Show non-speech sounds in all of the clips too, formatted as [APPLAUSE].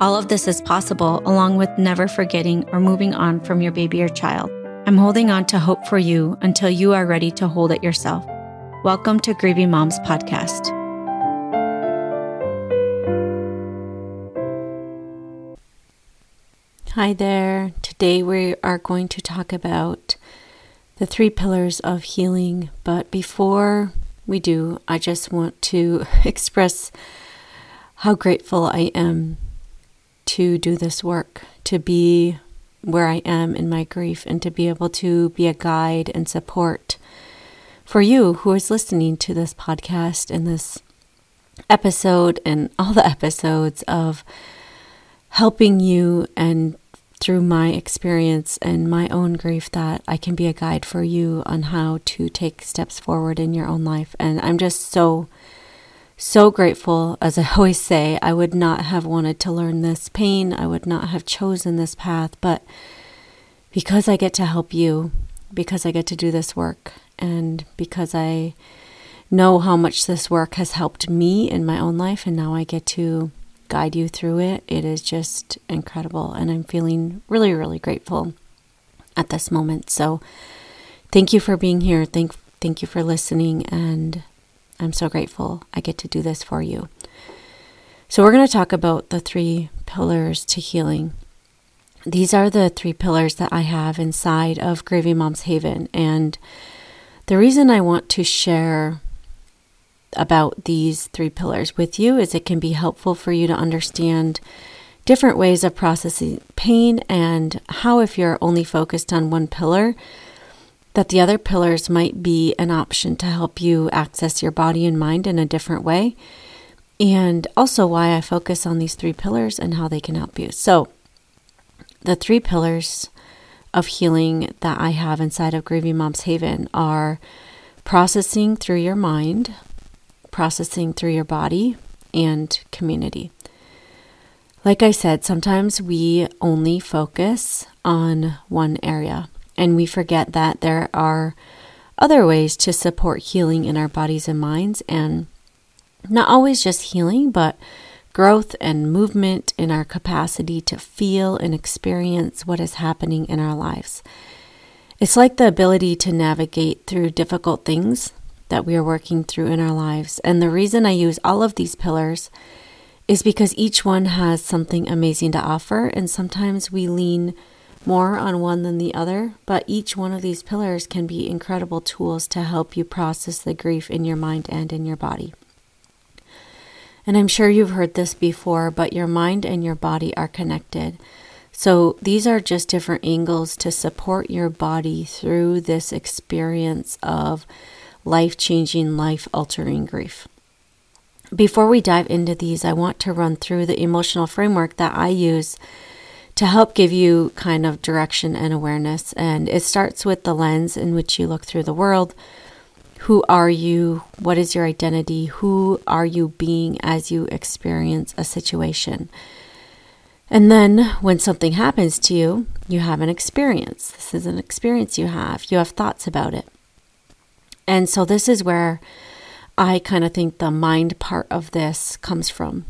All of this is possible along with never forgetting or moving on from your baby or child. I'm holding on to hope for you until you are ready to hold it yourself. Welcome to Grieving Moms Podcast. Hi there. Today we are going to talk about the three pillars of healing. But before we do, I just want to [LAUGHS] express how grateful I am to do this work, to be where I am in my grief and to be able to be a guide and support for you who is listening to this podcast and this episode and all the episodes of helping you and through my experience and my own grief that I can be a guide for you on how to take steps forward in your own life. And I'm just so so grateful. As I always say, I would not have wanted to learn this pain. I would not have chosen this path. But because I get to help you, because I get to do this work, and because I know how much this work has helped me in my own life, and now I get to guide you through it, it is just incredible. And I'm feeling really, really grateful at this moment. So thank you for being here. Thank, thank you for listening. And I'm so grateful I get to do this for you. So, we're going to talk about the three pillars to healing. These are the three pillars that I have inside of Grieving Moms Haven. And the reason I want to share about these three pillars with you is it can be helpful for you to understand different ways of processing pain and how, if you're only focused on one pillar, that the other pillars might be an option to help you access your body and mind in a different way. And also, why I focus on these three pillars and how they can help you. So, the three pillars of healing that I have inside of Grieving Moms Haven are processing through your mind, processing through your body, and community. Like I said, sometimes we only focus on one area. And we forget that there are other ways to support healing in our bodies and minds, and not always just healing, but growth and movement in our capacity to feel and experience what is happening in our lives. It's like the ability to navigate through difficult things that we are working through in our lives. And the reason I use all of these pillars is because each one has something amazing to offer, and sometimes we lean more on one than the other, but each one of these pillars can be incredible tools to help you process the grief in your mind and in your body. And I'm sure you've heard this before, but your mind and your body are connected. So these are just different angles to support your body through this experience of life changing, life altering grief. Before we dive into these, I want to run through the emotional framework that I use to help give you kind of direction and awareness. And it starts with the lens in which you look through the world. Who are you? What is your identity? Who are you being as you experience a situation? And then when something happens to you, you have an experience. This is an experience you have. You have thoughts about it. And so this is where I kind of think the mind part of this comes from.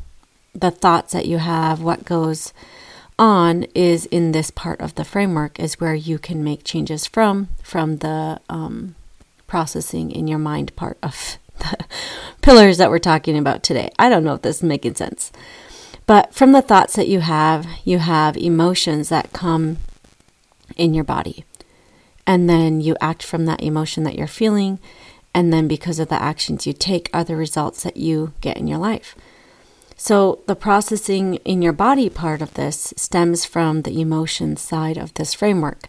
The thoughts that you have, what goes on is in this part of the framework is where you can make changes from from the um, processing in your mind part of [LAUGHS] the pillars that we're talking about today. I don't know if this is making sense. But from the thoughts that you have, you have emotions that come in your body. And then you act from that emotion that you're feeling. And then because of the actions you take, are the results that you get in your life. So, the processing in your body part of this stems from the emotion side of this framework.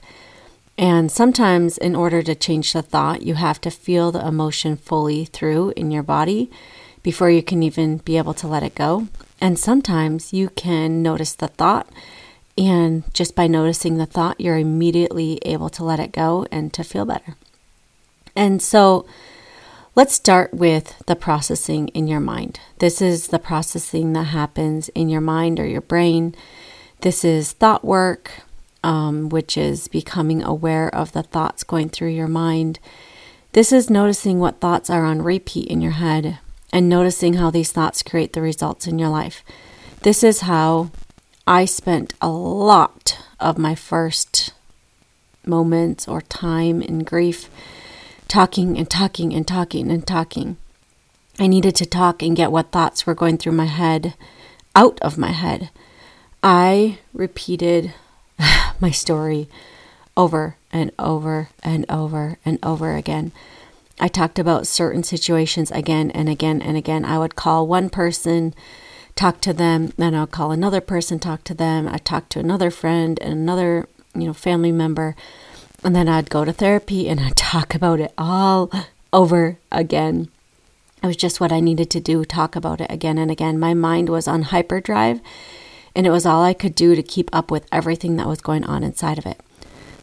And sometimes, in order to change the thought, you have to feel the emotion fully through in your body before you can even be able to let it go. And sometimes you can notice the thought And just by noticing the thought, you're immediately able to let it go and to feel better. And so let's start with the processing in your mind. This is the processing that happens in your mind or your brain. This is thought work, um, which is becoming aware of the thoughts going through your mind. This is noticing what thoughts are on repeat in your head and noticing how these thoughts create the results in your life. This is how I spent a lot of my first moments or time in grief talking and talking and talking and talking. I needed to talk and get what thoughts were going through my head out of my head. I repeated [SIGHS] my story over and over and over and over again. I talked about certain situations again and again and again. I would call one person, talk to them, then I'll call another person, talk to them. I talk to another friend and another, you know, family member. And then I'd go to therapy and I'd [LAUGHS] talk about it all over again. It was just what I needed to do, talk about it again and again. My mind was on hyperdrive and it was all I could do to keep up with everything that was going on inside of it.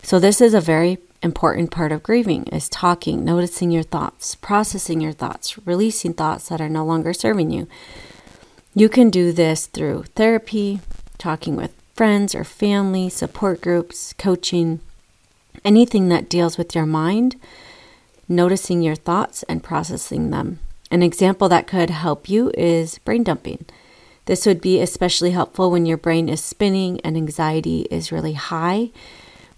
So this is a very important part of grieving is talking, noticing your thoughts, processing your thoughts, releasing thoughts that are no longer serving you. You can do this through therapy, talking with friends or family, support groups, coaching, anything that deals with your mind, noticing your thoughts and processing them. An example that could help you is brain dumping. This would be especially helpful when your brain is spinning and anxiety is really high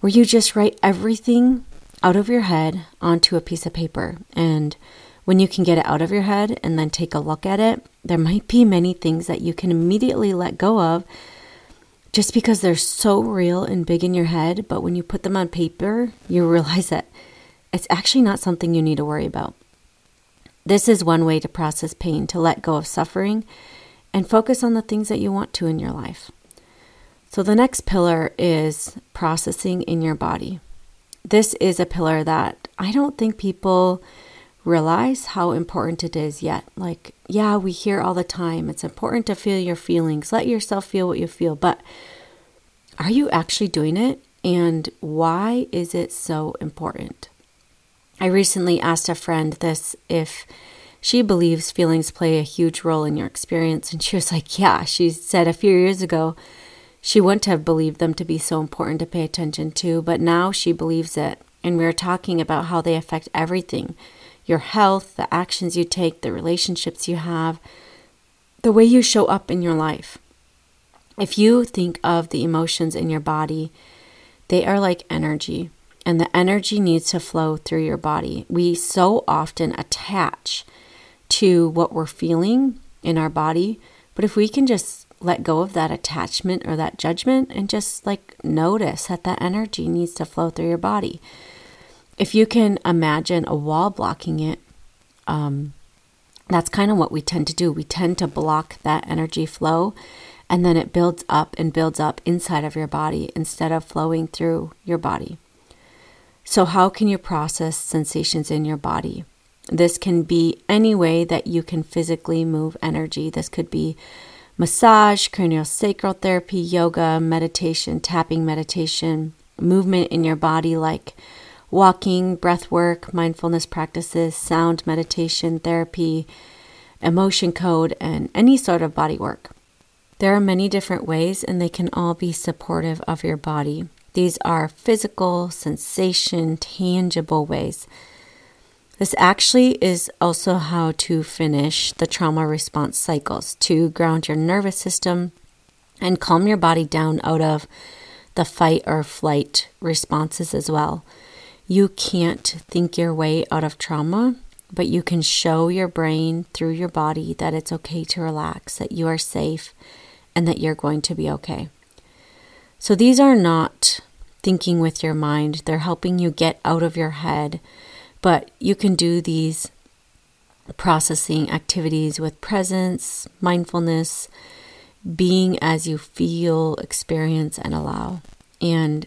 where you just write everything out of your head onto a piece of paper. And when you can get it out of your head and then take a look at it, there might be many things that you can immediately let go of just because they're so real and big in your head. But when you put them on paper, you realize that it's actually not something you need to worry about. This is one way to process pain, to let go of suffering and focus on the things that you want to in your life. So, the next pillar is processing in your body. This is a pillar that I don't think people realize how important it is yet. Like, yeah, we hear all the time it's important to feel your feelings, let yourself feel what you feel, but are you actually doing it? And why is it so important? I recently asked a friend this if she believes feelings play a huge role in your experience, and she was like, Yeah, she said a few years ago she wouldn't have believed them to be so important to pay attention to, but now she believes it. And we are talking about how they affect everything your health, the actions you take, the relationships you have, the way you show up in your life. If you think of the emotions in your body, they are like energy, and the energy needs to flow through your body. We so often attach to what we're feeling in our body, but if we can just let go of that attachment or that judgment and just like notice that that energy needs to flow through your body. If you can imagine a wall blocking it, um, that's kind of what we tend to do. We tend to block that energy flow and then it builds up and builds up inside of your body instead of flowing through your body. So, how can you process sensations in your body? This can be any way that you can physically move energy. This could be massage, craniosacral therapy, yoga, meditation, tapping meditation, movement in your body like walking, breath work, mindfulness practices, sound meditation, therapy, emotion code, and any sort of body work. There are many different ways, and they can all be supportive of your body. These are physical, sensation, tangible ways this actually is also how to finish the trauma response cycles to ground your nervous system and calm your body down out of the fight or flight responses as well. You can't think your way out of trauma, but you can show your brain through your body that it's okay to relax, that you are safe, and that you're going to be okay. So these are not thinking with your mind, they're helping you get out of your head but you can do these processing activities with presence, mindfulness, being as you feel, experience, and allow. And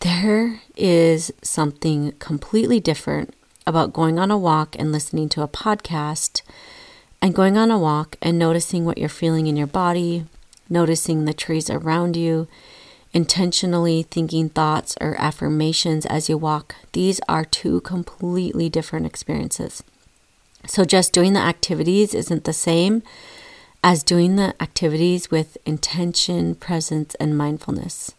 there is something completely different about going on a walk and listening to a podcast and going on a walk and noticing what you're feeling in your body, noticing the trees around you, intentionally thinking thoughts or affirmations as you walk, these are two completely different experiences. So, just doing the activities isn't the same as doing the activities with intention, presence, and mindfulness.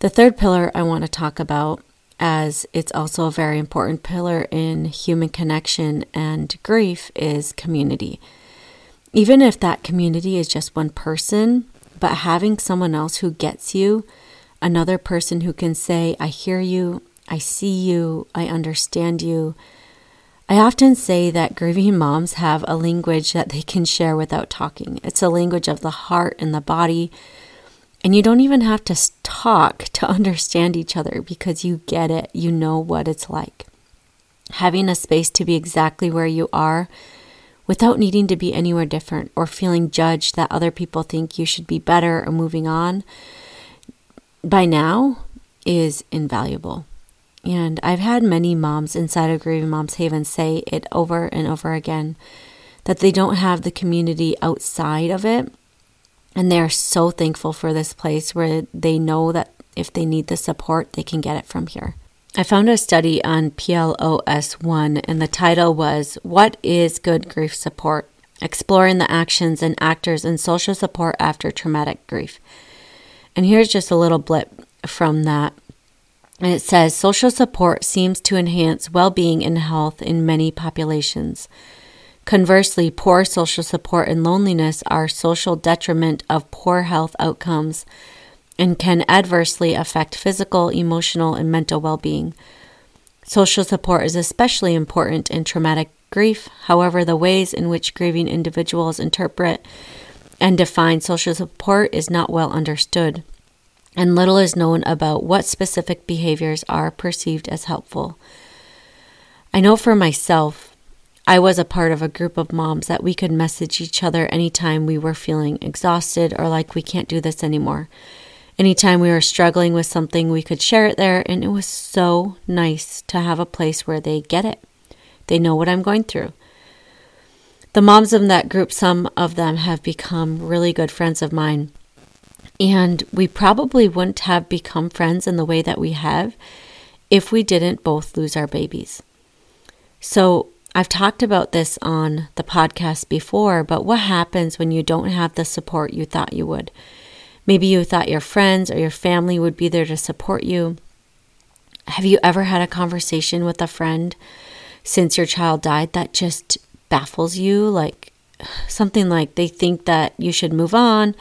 The third pillar I want to talk about, as it's also a very important pillar in human connection and grief, is community. Even if that community is just one person, but having someone else who gets you, another person who can say, I hear you, I see you, I understand you. I often say that grieving moms have a language that they can share without talking. It's a language of the heart and the body. And you don't even have to talk [LAUGHS] to understand each other because you get it. You know what it's like. Having a space to be exactly where you are without needing to be anywhere different or feeling judged that other people think you should be better or moving on by now is invaluable. And I've had many moms inside of Grieving Moms Haven say it over and over again that they don't have the community outside of it. And they're so thankful for this place where they know that if they need the support, they can get it from here. I found a study on PLOS1, and the title was What is Good Grief Support? Exploring the Actions and Actors in Social Support After Traumatic Grief. And here's just a little blip from that. And it says social support seems to enhance well being and health in many populations. Conversely, poor social support and loneliness are social detriment of poor health outcomes and can adversely affect physical, emotional, and mental well being. Social support is especially important in traumatic grief. However, the ways in which grieving individuals interpret and define social support is not well understood, and little is known about what specific behaviors are perceived as helpful. I know for myself, I was a part of a group of moms that we could message each other anytime we were feeling exhausted or like we can't do this anymore. Anytime we were struggling with something, we could share it there, and it was so nice to have a place where they get it. They know what I'm going through. The moms in that group, some of them have become really good friends of mine. And we probably wouldn't have become friends in the way that we have if we didn't both lose our babies. So, I've talked about this on the podcast before, but what happens when you don't have the support you thought you would? Maybe you thought your friends or your family would be there to support you. Have you ever had a conversation with a friend since your child died that just baffles you? Like something like they think that you should move on,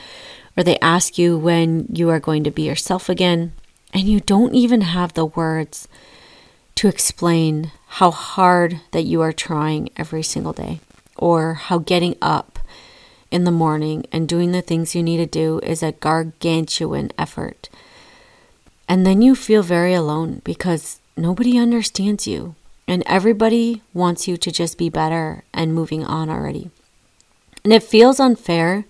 or they ask you when you are going to be yourself again, and you don't even have the words to explain how hard that you are trying every single day, or how getting up in the morning and doing the things you need to do is a gargantuan effort. And then you feel very alone because nobody understands you and everybody wants you to just be better and moving on already. And it feels unfair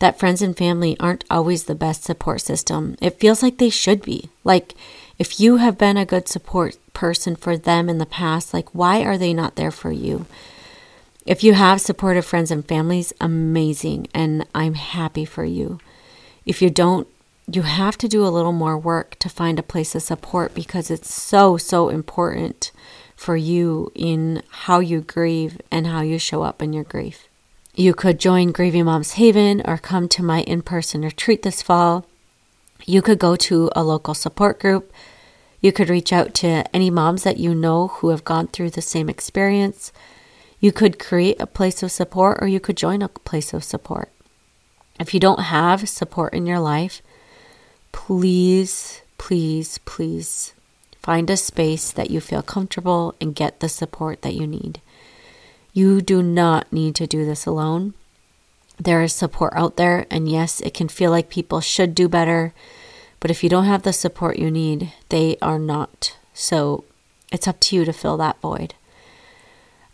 that friends and family aren't always the best support system. It feels like they should be. Like, if you have been a good support person for them in the past, like, why are they not there for you? If you have supportive friends and families, amazing, and I'm happy for you. If you don't, you have to do a little more work to find a place of support because it's so, so important for you in how you grieve and how you show up in your grief. You could join Grieving Moms Haven or come to my in person retreat this fall. You could go to a local support group. You could reach out to any moms that you know who have gone through the same experience. You could create a place of support or you could join a place of support. If you don't have support in your life, please, please, please find a space that you feel comfortable and get the support that you need. You do not need to do this alone. There is support out there, and yes, it can feel like people should do better, but if you don't have the support you need, they are not. So it's up to you to fill that void.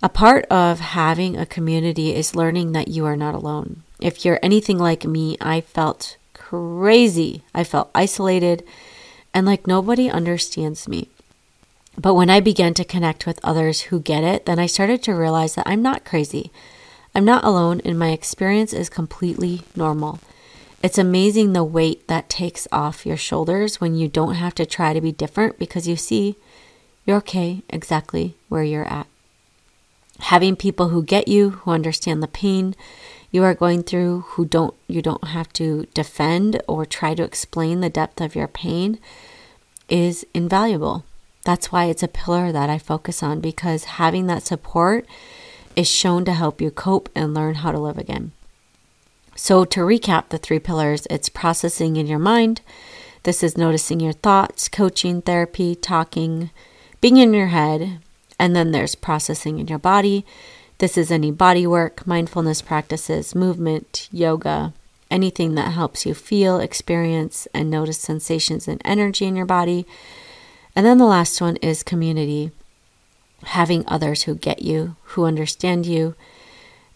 A part of having a community is learning that you are not alone. If you're anything like me, I felt crazy. I felt isolated and like nobody understands me. But when I began to connect with others who get it, then I started to realize that I'm not crazy. I'm not alone, and my experience is completely normal. It's amazing the weight that takes off your shoulders when you don't have to try to be different because you see you're okay exactly where you're at. Having people who get you, who understand the pain you are going through, who don't you don't have to defend or try to explain the depth of your pain is invaluable. That's why it's a pillar that I focus on because having that support is shown to help you cope and learn how to live again. So, to recap the three pillars, it's processing in your mind. This is noticing your thoughts, coaching, therapy, talking, being in your head. And then there's processing in your body. This is any body work, mindfulness practices, movement, yoga, anything that helps you feel, experience, and notice sensations and energy in your body. And then the last one is community, having others who get you, who understand you,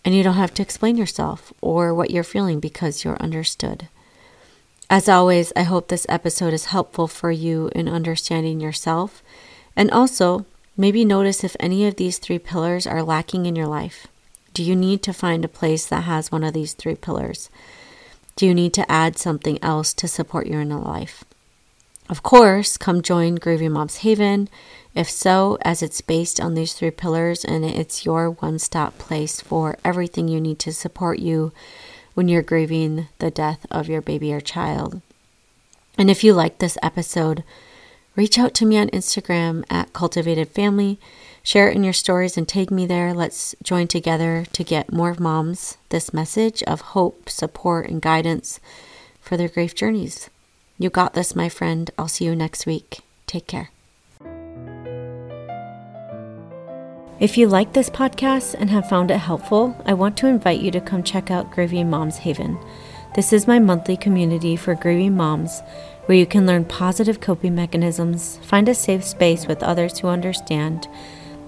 and you don't have to explain yourself or what you're feeling because you're understood. As always, I hope this episode is helpful for you in understanding yourself and also maybe notice if any of these three pillars are lacking in your life. Do you need to find a place that has one of these three pillars? Do you need to add something else to support your inner life? Of course, come join Grieving Moms Haven. If so, as it's based on these three pillars and it's your one stop place for everything you need to support you when you're grieving the death of your baby or child. And if you like this episode, reach out to me on Instagram at Cultivated Family. Share it in your stories and tag me there. Let's join together to get more moms this message of hope, support, and guidance for their grief journeys. You got this, my friend. I'll see you next week. Take care. If you like this podcast and have found it helpful, I want to invite you to come check out Grieving Moms Haven. This is my monthly community for grieving moms where you can learn positive coping mechanisms, find a safe space with others who understand,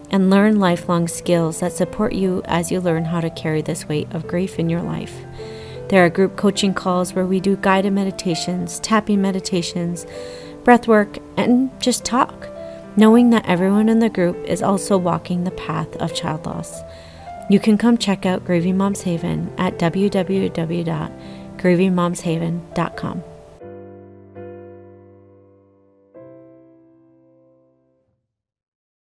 and learn lifelong skills that support you as you learn how to carry this weight of grief in your life. There are group coaching calls where we do guided meditations, tapping meditations, breath work, and just talk, knowing that everyone in the group is also walking the path of child loss. You can come check out Grieving Moms Haven at www.grievingmomshaven.com.